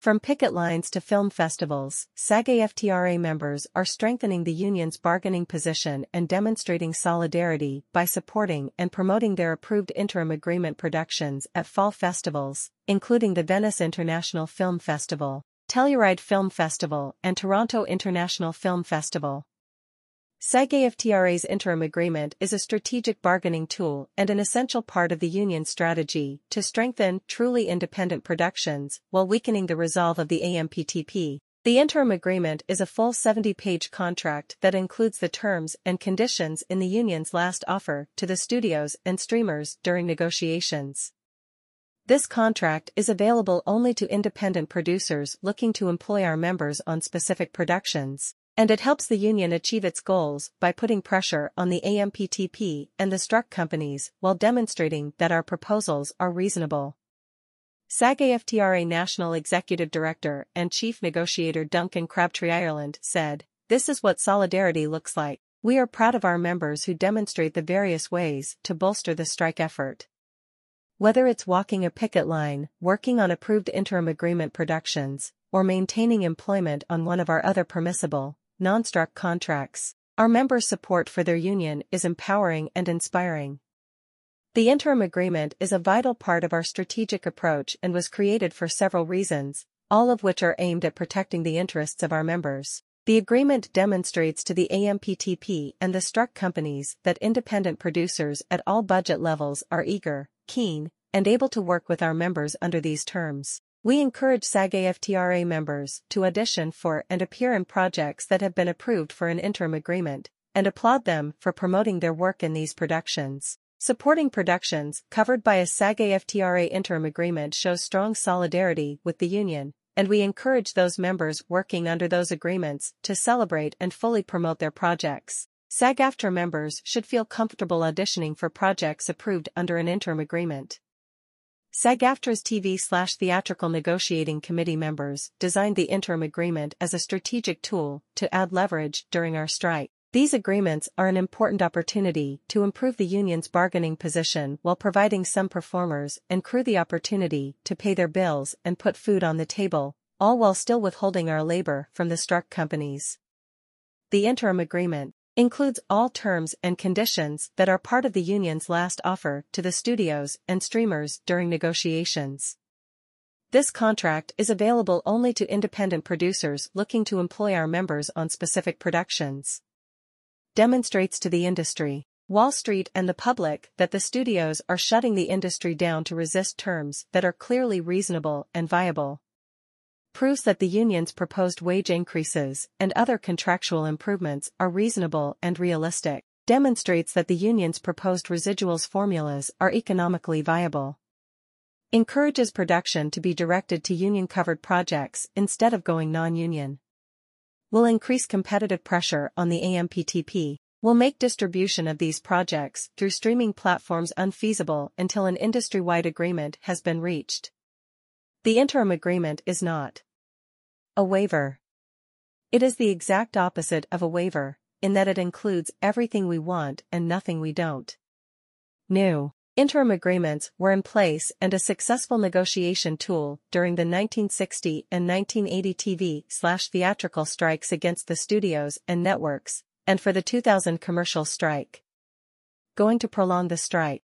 From picket lines to film festivals, SAG-AFTRA members are strengthening the union's bargaining position and demonstrating solidarity by supporting and promoting their approved interim agreement productions at fall festivals, including the Venice International Film Festival, Telluride Film Festival and Toronto International Film Festival. SAG-AFTRA's interim agreement is a strategic bargaining tool and an essential part of the union's strategy to strengthen truly independent productions while weakening the resolve of the AMPTP. The interim agreement is a full 70-page contract that includes the terms and conditions in the union's last offer to the studios and streamers during negotiations. This contract is available only to independent producers looking to employ our members on specific productions and it helps the union achieve its goals by putting pressure on the AMPTP and the struck companies while demonstrating that our proposals are reasonable. SAG-AFTRA National Executive Director and Chief Negotiator Duncan Crabtree Ireland said, This is what solidarity looks like. We are proud of our members who demonstrate the various ways to bolster the strike effort. Whether it's walking a picket line, working on approved interim agreement productions, or maintaining employment on one of our other permissible, non-struck contracts, our members' support for their union is empowering and inspiring. The interim agreement is a vital part of our strategic approach and was created for several reasons, all of which are aimed at protecting the interests of our members. The agreement demonstrates to the AMPTP and the struck companies that independent producers at all budget levels are eager, keen, and able to work with our members under these terms. We encourage SAG-AFTRA members to audition for and appear in projects that have been approved for an interim agreement, and applaud them for promoting their work in these productions. Supporting productions covered by a SAG-AFTRA interim agreement shows strong solidarity with the union, and we encourage those members working under those agreements to celebrate and fully promote their projects. SAG-AFTRA members should feel comfortable auditioning for projects approved under an interim agreement. SAG-AFTRA's TV slash theatrical negotiating committee members designed the interim agreement as a strategic tool to add leverage during our strike. These agreements are an important opportunity to improve the union's bargaining position while providing some performers and crew the opportunity to pay their bills and put food on the table, all while still withholding our labor from the struck companies. The interim agreement, includes all terms and conditions that are part of the union's last offer to the studios and streamers during negotiations. This contract is available only to independent producers looking to employ our members on specific productions. Demonstrates to the industry, Wall Street and the public that the studios are shutting the industry down to resist terms that are clearly reasonable and viable proves that the union's proposed wage increases and other contractual improvements are reasonable and realistic, demonstrates that the union's proposed residuals formulas are economically viable. Encourages production to be directed to union-covered projects instead of going non-union. Will increase competitive pressure on the AMPTP, will make distribution of these projects through streaming platforms unfeasible until an industry-wide agreement has been reached. The interim agreement is not a waiver. It is the exact opposite of a waiver, in that it includes everything we want and nothing we don't. New. Interim agreements were in place and a successful negotiation tool during the 1960 and 1980 TV slash theatrical strikes against the studios and networks, and for the 2000 commercial strike. Going to prolong the strike.